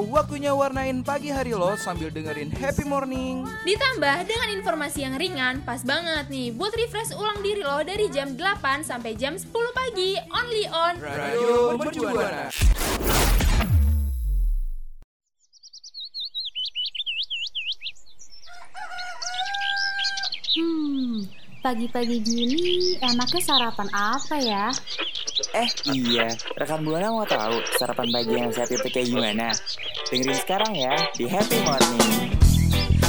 waktunya warnain pagi hari lo sambil dengerin happy morning. Ditambah dengan informasi yang ringan, pas banget nih buat refresh ulang diri lo dari jam 8 sampai jam 10 pagi, only on Radio Mercubuana. Hmm, pagi-pagi gini enaknya sarapan apa ya? Eh iya, rekan Buana mau tahu sarapan pagi yang sehat itu kayak gimana? Dengerin sekarang ya di Happy Morning.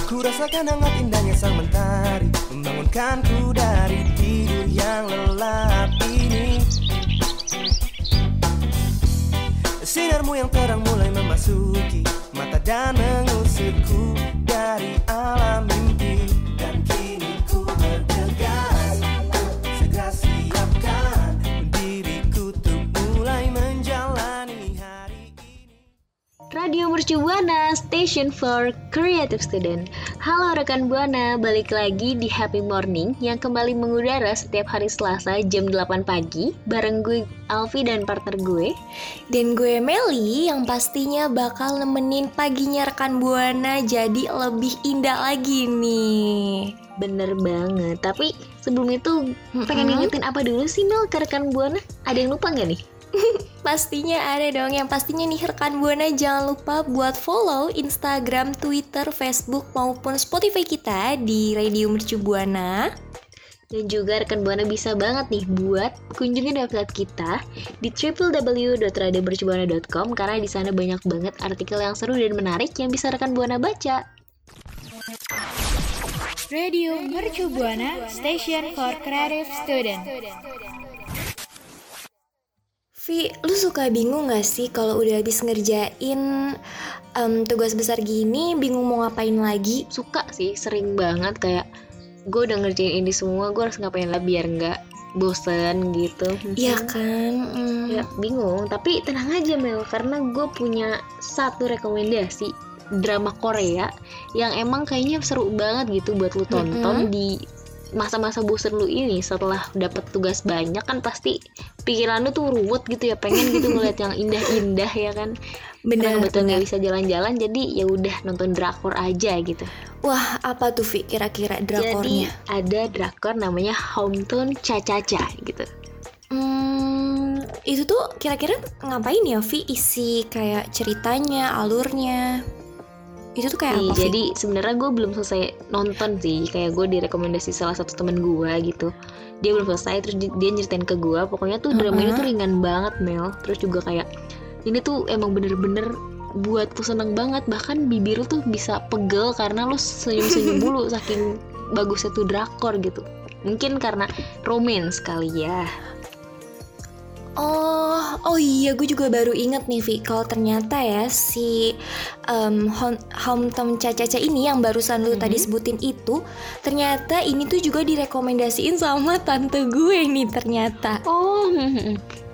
Ku rasakan hangat indahnya sang mentari Membangunkanku dari tidur yang lelap ini Sinarmu yang terang mulai Station for Creative Student. Halo rekan Buana, balik lagi di Happy Morning yang kembali mengudara setiap hari Selasa jam 8 pagi bareng gue Alfi dan partner gue. Dan gue Meli yang pastinya bakal nemenin paginya rekan Buana jadi lebih indah lagi nih. Bener banget. Tapi sebelum itu pengen ngingetin apa dulu sih Mel ke rekan Buana? Ada yang lupa nggak nih? Pastinya ada dong yang pastinya nih rekan Buana jangan lupa buat follow Instagram, Twitter, Facebook maupun Spotify kita di Radio Mercu Buana. Dan juga rekan Buana bisa banget nih buat kunjungin website kita di www.radiomercubuana.com karena di sana banyak banget artikel yang seru dan menarik yang bisa rekan Buana baca. Radio Mercu Buana, Station for Creative Student. Vi, lu suka bingung gak sih kalau udah habis ngerjain em, tugas besar gini, bingung mau ngapain lagi? suka sih sering banget kayak gue udah ngerjain ini semua gue harus ngapain lah biar nggak bosen gitu Iya kan? Mm. ya bingung tapi tenang aja Mel karena gue punya satu rekomendasi drama Korea yang emang kayaknya seru banget gitu buat lu tonton di masa-masa bosen lu ini setelah dapat tugas banyak kan pasti pikiran lu tuh ruwet gitu ya pengen gitu ngeliat yang indah-indah ya kan Bener, karena bener. nggak bisa jalan-jalan jadi ya udah nonton drakor aja gitu Wah, apa tuh Vi kira-kira Jadi drakornya? ada drakor namanya Hometown Cha-Cha-Cha gitu. Hmm, itu tuh kira-kira ngapain ya Vi isi kayak ceritanya, alurnya? Itu tuh kayak apa Vi? jadi sebenarnya gue belum selesai nonton sih. Kayak gue direkomendasi salah satu temen gue gitu. Dia belum selesai terus di- dia nyeritain ke gue. Pokoknya tuh drama ini tuh ringan banget Mel. Terus juga kayak ini tuh emang bener-bener buat tuh seneng banget. Bahkan bibir lu tuh bisa pegel karena lu senyum-senyum mulu saking bagusnya tuh drakor gitu. Mungkin karena romance kali ya. Oh, oh iya, gue juga baru inget nih, Vi. Kalau ternyata ya si um, Hom- Hometown Caca-Caca ini yang barusan lu tadi sebutin itu, ternyata ini tuh juga direkomendasiin sama tante gue nih ternyata. Oh,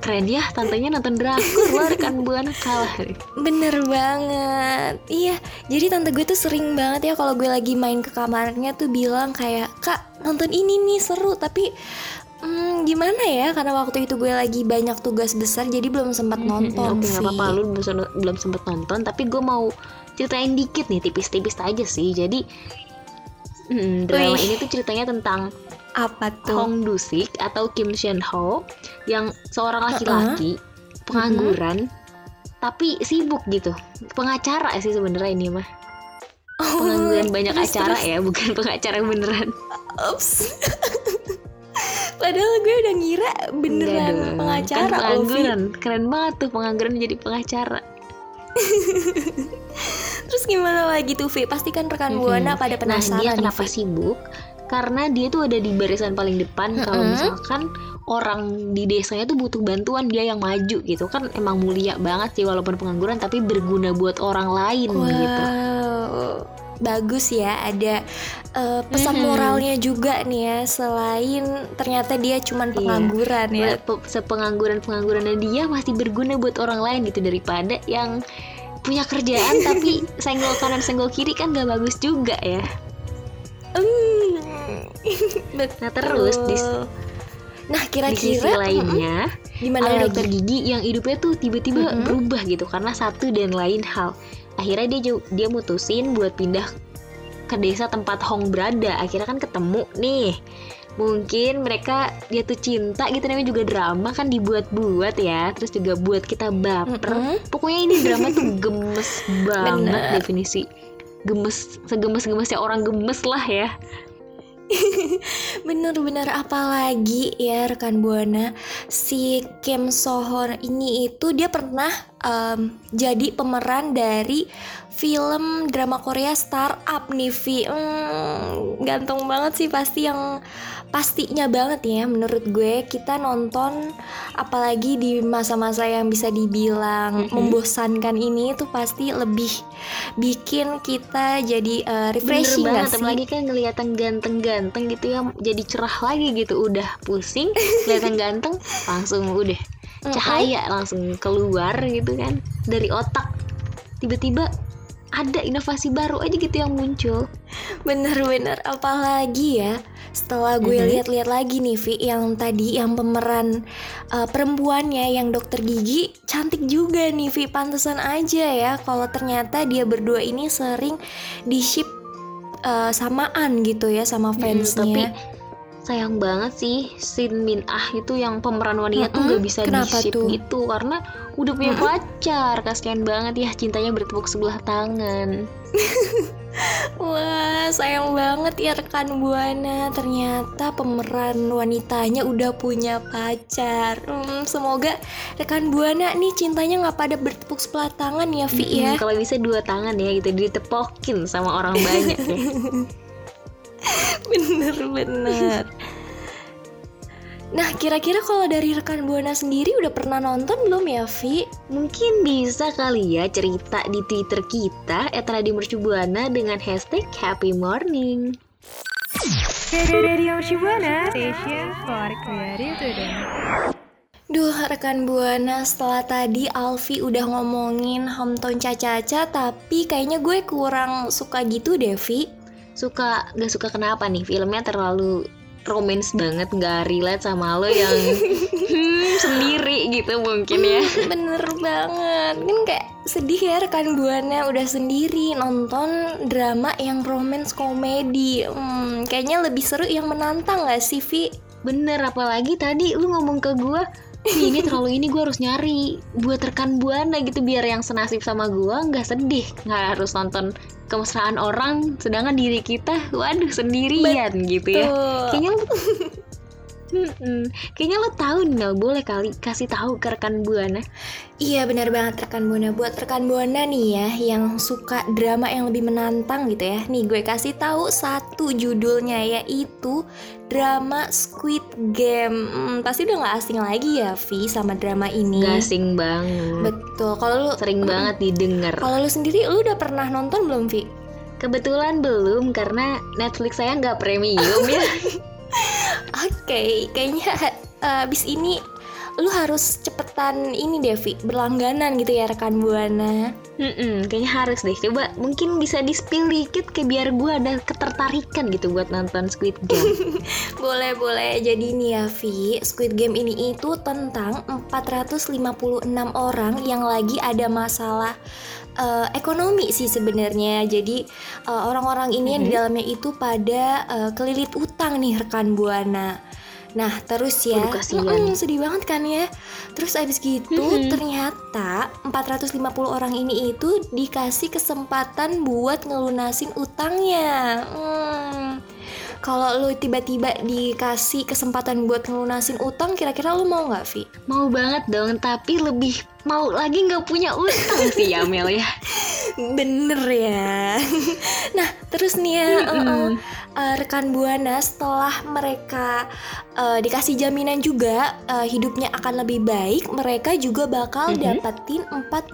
keren ya tantenya nonton drakor loh rekan buana kalah. Bener banget. Iya, jadi tante gue tuh sering banget ya kalau gue lagi main ke kamarnya tuh bilang kayak, "Kak, nonton ini nih seru." Tapi hmm, gimana ya? Karena waktu itu gue lagi banyak tugas besar jadi belum sempat nonton. Oke nggak Vi. apa-apa lu belum, sempet nonton tapi gue mau ceritain dikit nih tipis-tipis aja sih. Jadi hmm, drama Wih. ini tuh ceritanya tentang Apa tuh? Hong Du-sik atau Kim Seon Ho yang seorang laki-laki pengangguran tapi sibuk gitu. Pengacara sih sebenarnya ini mah. Pengangguran banyak Oh, terus, acara terus. ya, bukan pengacara beneran. Ups. Padahal gue udah ngira beneran dong, pengacara kan pengangguran. Keren banget tuh pengangguran jadi pengacara. Terus gimana lagi tuh Vi? Pasti kan rekan Buana pada Nah penasaran dia nih, kenapa Vi. sibuk? karena dia tuh ada di barisan paling depan kalau Mm-mm. misalkan orang di desanya tuh butuh bantuan dia yang maju gitu kan emang mulia banget sih walaupun pengangguran tapi berguna buat orang lain gitu Wow, bagus ya ada eh, pesan Mhm. moralnya juga nih ya selain ternyata dia cuman Iya. pengangguran ya. Pe- sepengangguran penganggurannya dia masih berguna buat orang lain gitu daripada yang punya kerjaan tapi senggol kanan senggol kiri kan gak bagus juga ya Hmm. nah terus di, Nah kira-kira lainnya gimana ada lagi? dokter gigi yang hidupnya tuh tiba-tiba Mm-mm. berubah gitu karena satu dan lain hal akhirnya dia dia mutusin buat pindah ke desa tempat Hong berada. Akhirnya kan ketemu nih. Mungkin mereka dia tuh cinta gitu namanya juga drama kan dibuat-buat ya. Terus juga buat kita baper. Mm-mm. pokoknya ini drama tuh gemes banget Bener. definisi. Gemes segemes-gemesnya orang gemes lah ya. Bener-bener apalagi ya rekan buana si Kim Sohon ini itu dia pernah em, jadi pemeran dari film drama Korea Startup nih Vi Hmm, gantung banget sih pasti yang pastinya banget ya menurut gue kita nonton apalagi di masa-masa yang bisa dibilang Mhm. membosankan ini tuh pasti lebih bikin kita jadi eh, refreshing Bener banget sih? apalagi kan ngeliatan ganteng-ganteng gitu ya jadi cerah lagi gitu udah pusing kelihatan ganteng langsung udah cahaya langsung keluar gitu kan dari otak. Tiba-tiba ada inovasi baru aja gitu yang muncul. Bener-bener apalagi ya setelah gue Mhm. lihat-lihat lagi nih Vi yang tadi yang pemeran uh, perempuannya yang dokter gigi cantik juga nih Vi. Pantesan aja ya kalau ternyata dia berdua ini sering di ship uh, samaan gitu ya sama Mm, fansnya. tapi sayang banget sih Shin Min Ah itu yang pemeran wanita tuh Mm-mm, gak bisa kenapa di-ship tuh? gitu karena udah punya pacar kasihan banget ya cintanya bertepuk sebelah tangan Wah sayang banget ya rekan buana ternyata pemeran wanitanya udah punya pacar. Hmm, semoga rekan buana nih cintanya nggak pada bertepuk sebelah tangan ya Vi Mm-mm, ya. kalau bisa dua tangan ya gitu ditepokin sama orang banyak ya Bener-bener. Nah, kira-kira kalau dari rekan Buana sendiri udah pernah nonton belum ya, Vi? Mungkin bisa kali ya cerita di Twitter kita @radiomercubuana dengan hashtag Happy Morning. Duh, rekan Buana, setelah tadi Alfi udah ngomongin hometown Caca-Caca, tapi kayaknya gue kurang suka gitu deh, Vi. Suka gak suka kenapa nih filmnya terlalu romance banget nggak relate sama lo yang hmm, sendiri gitu mungkin ya. Hmm, bener banget kan kayak sedih ya rekan buana udah sendiri nonton drama yang romance komedi hmm, kayaknya lebih seru yang menantang gak sih Vi? Bener apalagi tadi lu ngomong ke gue "Ih, ini terlalu ini gue harus nyari buat rekan buana gitu biar yang senasib sama gue nggak sedih nggak harus nonton kemesraan orang sedangkan diri kita waduh sendirian gitu ya. Kayaknya Mm-mm. kayaknya lo tahu nih Mel boleh kali kasih tahu ke rekan buana? Iya benar banget rekan buana. Buat rekan buana nih ya yang suka drama yang lebih menantang gitu ya. Nih gue kasih tahu satu judulnya yaitu drama Squid Game. Hmm, pasti udah nggak asing lagi ya Vi sama drama ini. Gasing banget. Betul. Kalau lu sering banget didengar. Kalau lu sendiri lu udah pernah nonton belum, Vi? kebetulan belum karena Netflix saya nggak premium ya Oke, kayaknya eh, abis ini lu harus cepetan ini deh, Vi, berlangganan gitu ya rekan Buana. Mm-mm, kayaknya harus deh coba mungkin bisa di spill dikit kayak biar gue ada ketertarikan gitu buat nonton Squid Game Boleh, boleh. Jadi nih ya, Vi, Squid Game ini itu tentang 456 orang yang lagi ada masalah eh, ekonomi sih sebenarnya. Jadi eh, orang-orang ini yang di dalamnya itu pada eh, kelilit utang nih rekan Buana. Nah terus ya, mm-mm, sedih banget kan ya. Terus abis gitu Mm-mm. ternyata 450 orang ini itu dikasih kesempatan buat ngelunasin utangnya. Hmm. Kalau lu tiba-tiba dikasih kesempatan buat ngelunasin utang, kira-kira lu mau nggak, Vi? mau banget dong tapi lebih mau lagi nggak punya utang sih ya Mel ya Bener ya. nah, terus nih ya, uh, uh, uh, rekan buana setelah mereka uh, dikasih jaminan juga uh, hidupnya akan lebih baik, mereka juga bakal dapetin 45,6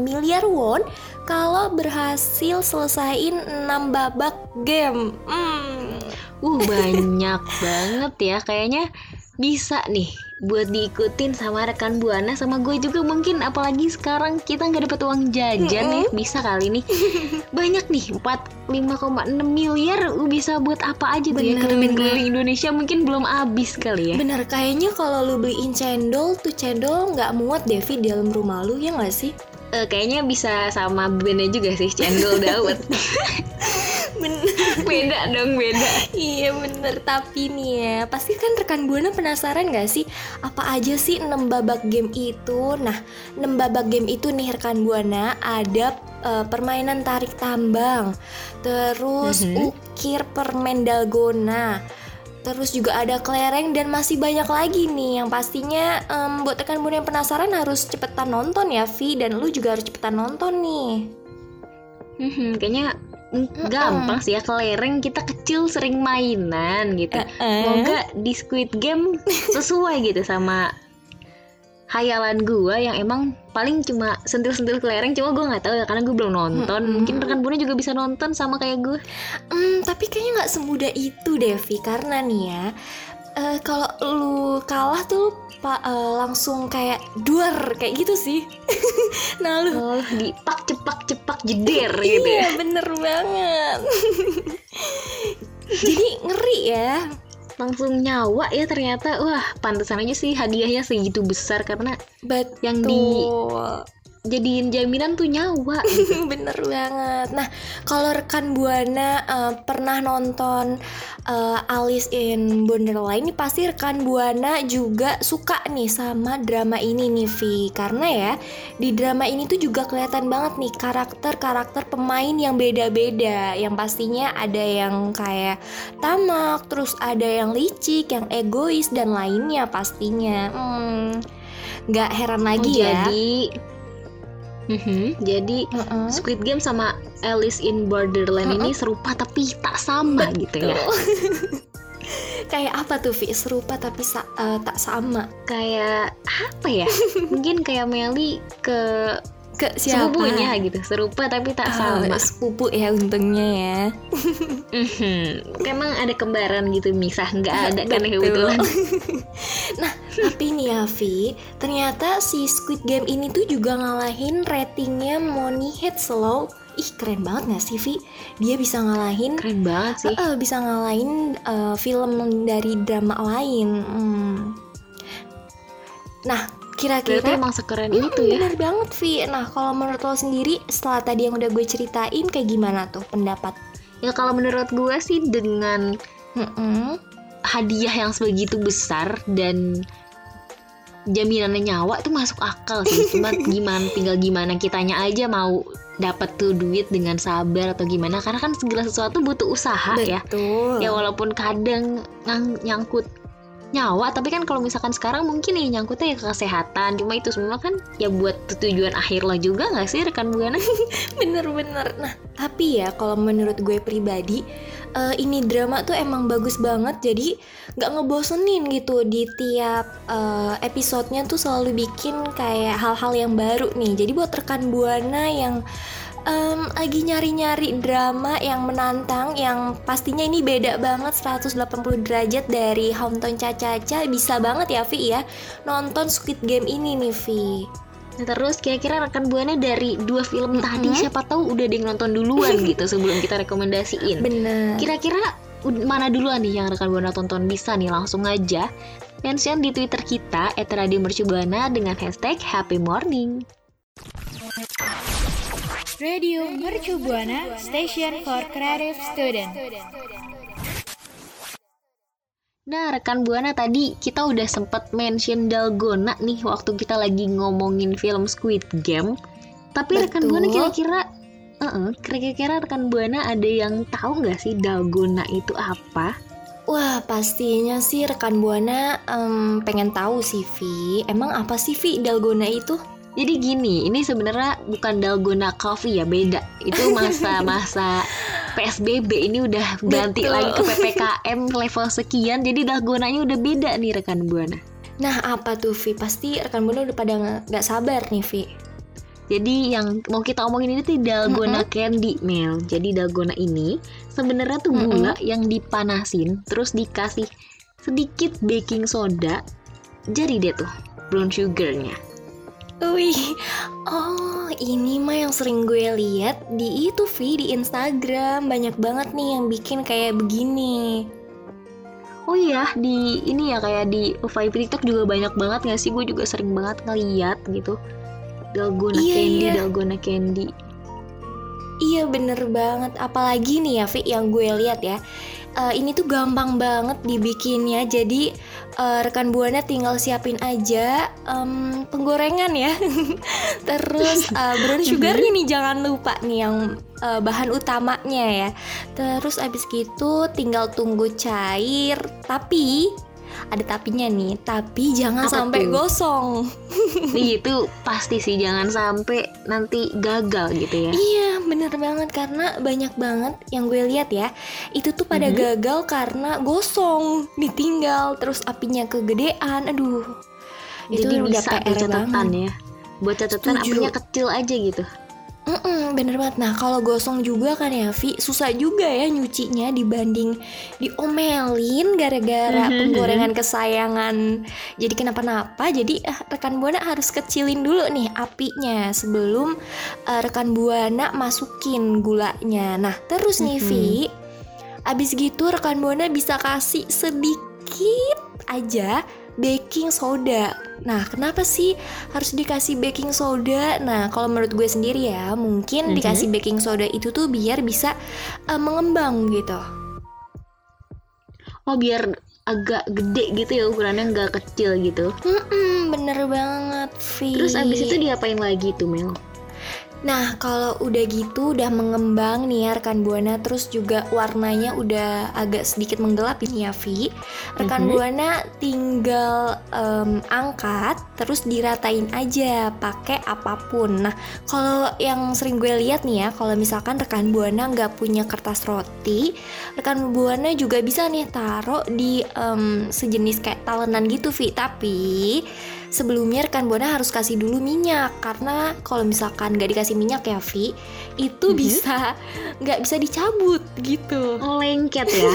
miliar won kalau berhasil selesaiin 6 babak game. Hmm. Uh banyak banget ya kayaknya bisa nih buat diikutin sama rekan buana sama gue juga mungkin apalagi sekarang kita nggak dapat uang jajan nih bisa kali nih. Banyak nih 45,6 miliar uh, bisa buat apa aja tuh ya Bener, keliling-keliling Indonesia mungkin belum habis kali ya. Bener, kayaknya kalau lu beliin cendol tuh cendol nggak muat Devi di dalam rumah lu ya nggak sih? Eh, kayaknya bisa sama bandnya juga sih cendol dawet. Bener. beda dong beda. Iya bener, tapi nih ya Pasti kan rekan Buana penasaran gak sih? Apa aja sih 6 babak game itu? Nah 6 babak game itu nih rekan Buana Ada eh, permainan tarik tambang Terus ukir permen dalgona Terus juga ada kelereng dan masih banyak lagi nih. Yang pastinya em, buat rekan Buana yang penasaran harus cepetan nonton ya Vi. Dan lu juga harus cepetan nonton nih. Hmm, kayaknya gampang sih ya. Kelereng kita kecil sering mainan gitu. Eh-eh. Semoga di Squid Game sesuai gitu sama hayalan gua yang emang paling cuma sentil-sentil kelereng cuma gua nggak tahu ya karena gue belum nonton mungkin rekan buana juga bisa nonton sama kayak gue Hmm, tapi kayaknya nggak semudah itu Devi karena nih ya eh, kalau lu kalah tuh pa- eh, langsung kayak duar kayak gitu sih. nah lu oh dipak cepak cepak jeder gitu ya iya bener banget. Jadi ngeri ya. Langsung nyawa ya ternyata wah pantesan aja sih hadiahnya segitu besar karena Betul. Yang di- jadiin jaminan tuh nyawa Bener banget. Nah, kalau rekan Buana eh, pernah nonton eh, Alice in Wonderland, ini pasti rekan Buana juga suka nih sama drama ini nih, Vi. Karena ya, di drama ini tuh juga kelihatan banget nih karakter-karakter pemain yang beda-beda. Yang pastinya ada yang kayak tamak, terus ada yang licik, yang egois dan lainnya pastinya. Hmm, nggak heran lagi Oh, ya. jadi Mhm, jadi Heeh. Squid Game sama Alice in Borderland ini serupa tapi tak sama gitu ya. Kayak apa tuh Vi? Serupa tapi sa- eh, tak sama. Kayak apa ya? Mungkin kayak Meli ke Ke siapa? sepupunya gitu, serupa tapi tak Ah, sama. sepupu ya untungnya ya. Mhm, Emang ada kembaran gitu misah nggak ada kan Betul. kebetulan. nah, tapi nih ya Vi, ternyata si Squid Game ini tuh juga ngalahin ratingnya Money Heads loh. Ih keren banget gak sih Vi? Dia bisa ngalahin Keren banget sih. Eh, bisa ngalahin eh, film dari drama lain. Hmm. Nah, Berarti kira-kira emang sekeren Hmm, itu ya. Bener banget Vi. Nah kalau menurut lo sendiri Setelah tadi yang udah gue ceritain Kayak gimana tuh pendapat? Ya kalau menurut gue sih dengan Mm-mm. hadiah yang sebegitu besar dan jaminannya nyawa itu masuk akal sih. Cuma gimana tinggal gimana kitanya aja mau dapat tuh duit dengan sabar atau gimana. Karena kan segala sesuatu butuh usaha ya. Betul. Ya walaupun kadang ngang- nyangkut nyawa tapi kan kalau misalkan sekarang mungkin ya nyangkutnya ya ke kesehatan. Cuma itu semua kan ya buat tujuan akhir lo juga nggak sih rekan buana? Bener-bener. Nah tapi ya Kalau menurut gue pribadi eh, Ini drama tuh emang bagus banget. Jadi nggak ngebosenin gitu Di tiap eh, episodenya tuh selalu bikin Kayak hal-hal yang baru nih. Jadi buat rekan Buana yang em, lagi nyari-nyari drama yang menantang yang pastinya ini beda banget 180 derajat dari Hometown Caca-Caca bisa banget ya Vi ya nonton Squid Game ini nih Vi Nah, terus kira-kira rekan buana dari dua film tadi siapa tahu udah ada yang nonton duluan gitu sebelum kita rekomendasiin. Bener Kira-kira mana duluan nih yang rekan Buana tonton? Bisa nih langsung aja mention di Twitter kita @radiomercubuana dengan hashtag Happy Morning. Radio Mercu Buana Station for Creative Student. Nah, rekan Buana tadi kita udah sempet mention Dalgona nih waktu kita lagi ngomongin film Squid Game. Tapi rekan Betul. Buana kira-kira Heeh, kira-kira rekan Buana ada yang tahu nggak sih Dalgona itu apa? Wah pastinya sih rekan Buana em, pengen tahu sih Vi Emang apa sih Vi Dalgona itu? Jadi gini, ini sebenarnya bukan dalgona coffee ya, beda. Itu masa-masa PSBB ini udah ganti Betul. lagi ke PPKM level sekian, jadi dalgonanya udah beda nih rekan buana. Nah apa tuh Vi? Pasti rekan buana udah pada nggak sabar nih Vi. Jadi yang mau kita omongin ini tuh dalgona candy, Mel. Jadi dalgona ini sebenarnya tuh gula yang dipanasin, terus dikasih sedikit baking soda. Jadi deh tuh brown sugarnya. Wih, oh ini mah yang sering gue lihat di itu Vi di Instagram banyak banget nih yang bikin kayak begini. Oh iya, di ini ya kayak di Vibe TikTok juga banyak banget gak sih? Gue juga sering banget ngeliat gitu. Dalgona Iya, candy, iya. dalgona candy. Iya bener banget, apalagi nih ya Vi yang gue lihat ya. Eh, ini tuh gampang banget dibikinnya. Jadi eh, rekan buana tinggal siapin aja em, penggorengan ya. Terus eh, brown sugar ini jangan lupa nih yang eh, bahan utamanya ya. Terus abis gitu tinggal tunggu cair. Tapi ada tapinya nih. Tapi jangan Apa sampai tuh? gosong. Nih itu pasti sih jangan sampai nanti gagal gitu ya. Iya bener banget karena banyak banget yang gue lihat ya itu tuh pada Mhm. gagal karena gosong ditinggal terus apinya kegedean aduh itu Jadi udah bisa tuh PR catatan banget. ya. Buat catatan apinya kecil aja gitu. Mm-mm, bener banget. Nah kalau gosong juga kan ya Vi susah juga ya nyucinya dibanding diomelin gara-gara penggorengan kesayangan. Jadi kenapa-napa jadi eh, rekan buana harus kecilin dulu nih apinya sebelum eh, rekan buana masukin gulanya. Nah terus nih Vi abis gitu rekan buana bisa kasih sedikit aja baking soda Nah, kenapa sih harus dikasih baking soda? Nah, kalau menurut gue sendiri ya, mungkin Mhm. dikasih baking soda itu tuh biar bisa eh, mengembang gitu. Oh biar agak gede gitu ya ukurannya nggak kecil gitu. Mm-mm, bener banget, Vi. Terus abis itu diapain lagi tuh Mel? Nah, kalau udah gitu udah mengembang nih ya rekan Buana terus juga warnanya udah agak sedikit menggelap ini ya Vi. Rekan Mhm. Buana tinggal em, angkat terus diratain aja pakai apa pun. Nah, kalau yang sering gue lihat nih ya, kalau misalkan rekan Buana nggak punya kertas roti, rekan Buana juga bisa nih taruh di em, sejenis kayak talenan gitu Vi. Tapi sebelumnya rekan buana harus kasih dulu minyak karena kalau misalkan nggak dikasih minyak ya Vi itu Mhm. bisa nggak bisa dicabut gitu lengket ya.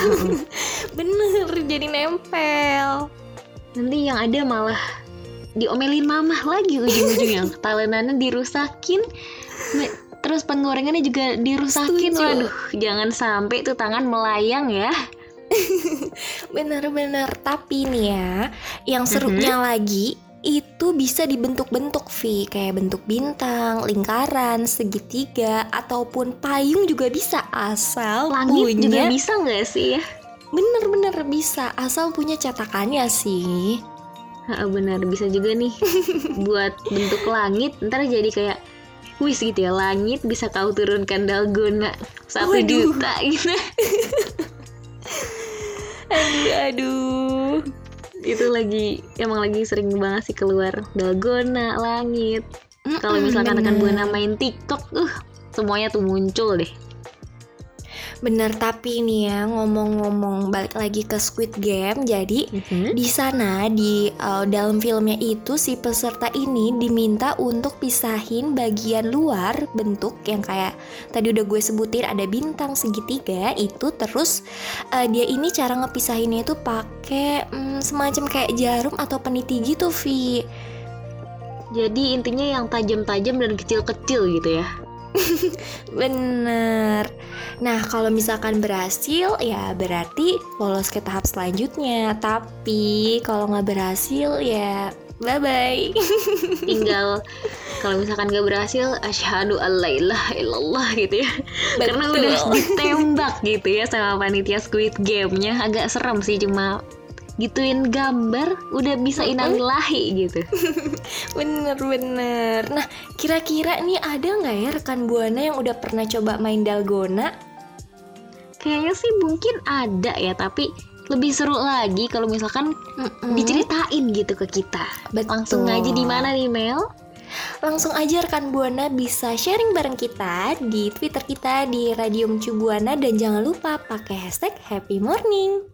bener jadi nempel Nanti yang ada malah diomelin mamah lagi ujung-ujungnya. Talenannya dirusakin, terus penggorengannya juga dirusakin. Setuju. Waduh, jangan sampai tuh tangan melayang ya. bener-bener tapi nih ya yang Mhm. serunya lagi itu bisa dibentuk-bentuk Vi kayak bentuk bintang, lingkaran, segitiga ataupun payung juga bisa. Asal Langit punya juga bisa nggak sih? Ya? bener-bener bisa. Asal punya cetakannya sih. Ha, benar bisa juga nih. Buat bentuk langit ntar jadi kayak wis gitu ya langit bisa kau turunkan dalgona satu Waduh. juta gitu. Aduh aduh itu lagi emang lagi sering banget sih keluar dalgona langit kalau misalkan rekan bener. buana main tiktok uh semuanya tuh muncul deh Bener tapi nih ya ngomong-ngomong balik lagi ke Squid Game jadi di sana di uh, dalam filmnya itu si peserta ini diminta untuk pisahin bagian luar bentuk yang kayak tadi udah gue sebutin ada bintang segitiga itu terus uh, dia ini cara ngepisahinnya itu pakai mm, semacam kayak jarum atau peniti gitu Vi. Jadi intinya yang tajam-tajam dan kecil-kecil gitu ya Bener. Nah, kalau misalkan berhasil, ya berarti lolos ke tahap selanjutnya. Tapi kalau nggak berhasil, ya bye bye. tinggal kalau misalkan gak berhasil asyhadu alla ilaha illallah gitu ya karena Betul. udah ditembak gitu ya sama panitia Squid Game-nya agak serem sih cuma gituin gambar udah bisa inanilahi gitu Bener-bener. Nah, kira-kira nih ada nggak ya rekan buana yang udah pernah coba main dalgona? kayaknya sih mungkin ada ya tapi lebih seru lagi kalau misalkan Mm-mm. diceritain gitu ke kita Betul. langsung aja di mana nih Mel Langsung aja rekan Buana bisa sharing bareng kita di Twitter kita di Radio Mercu Buana dan jangan lupa pakai hashtag Happy Morning.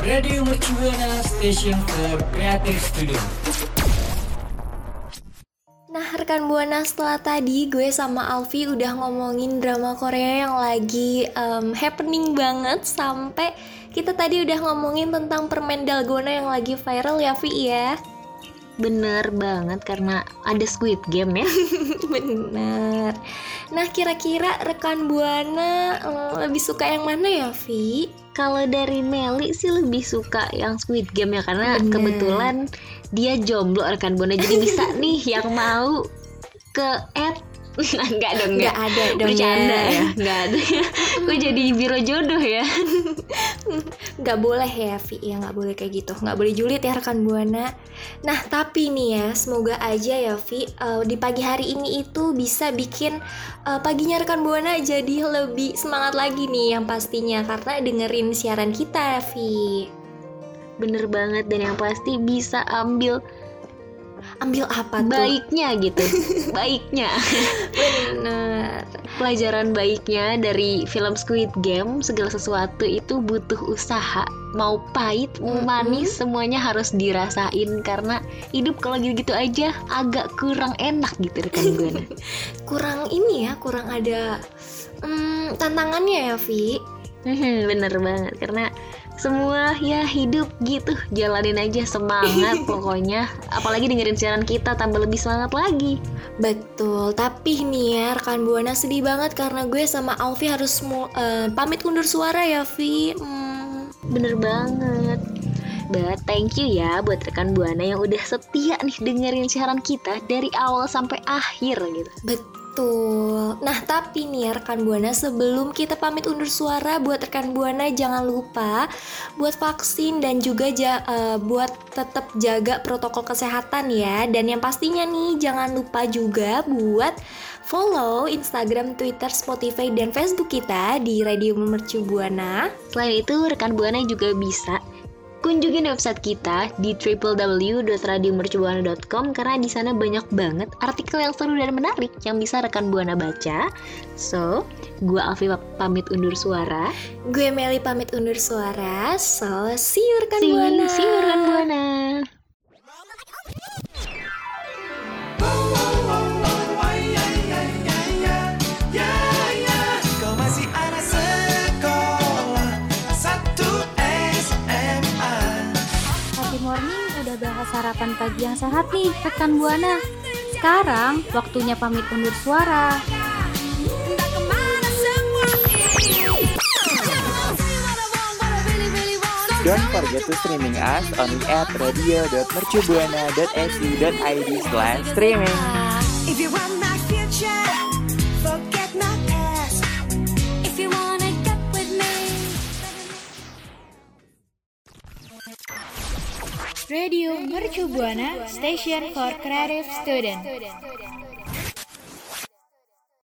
Radio Mercubuana Station for Creative Studio. Nah rekan Buana setelah tadi gue sama Alfi udah ngomongin drama Korea yang lagi em, happening banget sampai kita tadi udah ngomongin tentang permen dalgona yang lagi viral ya Vi ya. Bener banget karena ada Squid Game ya. Bener. Nah kira-kira rekan Buana em, lebih suka yang mana ya Vi? Kalau dari Meli sih lebih suka yang Squid Game ya karena Bener. kebetulan dia jomblo rekan Bona jadi bisa nih yang mau ke add enggak dong Nggak enggak. ada dong bercanda ya. ya enggak ada. Gue jadi biro jodoh ya? Nggak boleh ya Vi. Ya nggak boleh kayak gitu. Nggak boleh julid ya rekan Buana. Nah tapi nih ya semoga aja ya Vi eh, di pagi hari ini itu bisa bikin eh, paginya rekan Buana jadi lebih semangat lagi nih yang pastinya. Karena dengerin siaran kita Vi. Bener banget dan yang pasti bisa ambil Ambil apa tuh? baiknya gitu. Baiknya. Bener. Pelajaran baiknya dari film Squid Game segala sesuatu itu butuh usaha. Mau pahit mau manis semuanya harus dirasain. Karena hidup kalau gitu-gitu aja agak kurang enak gitu rekan gue Kurang ini ya kurang ada hmm, tantangannya ya Vi? Hmm, bener banget. Karena semua ya hidup gitu jalanin aja semangat pokoknya apalagi dengerin siaran kita tambah lebih semangat lagi Betul, tapi nih ya rekan Buana sedih banget karena gue sama Alfi harus eh, pamit undur suara ya Vi. Hmm, bener banget But thank you ya buat rekan Buana yang udah setia nih dengerin siaran kita dari awal sampai akhir gitu. betul. Nah tapi nih ya rekan Buana sebelum kita pamit undur suara buat rekan Buana jangan lupa buat vaksin dan juga ja- eh, buat tetap jaga protokol kesehatan ya. Dan yang pastinya nih jangan lupa juga buat follow Instagram, Twitter, Spotify, dan Facebook kita di Radio Mercu Buana. Selain itu, rekan Buana juga bisa kunjungin website kita di www.radiomercubuana.com karena di sana banyak banget artikel yang seru dan menarik yang bisa rekan Buana baca. So, gua Alfi pamit undur suara. Gue Meli pamit undur suara. So, see you rekan See, Buana. see you rekan Buana. Sarapan pagi yang sehat nih rekan Buana. Sekarang waktunya pamit undur suara. Don't forget to streaming us only at radio.mercubuana.su.id slash streaming. Radio Mercu Buana Station for Creative Student.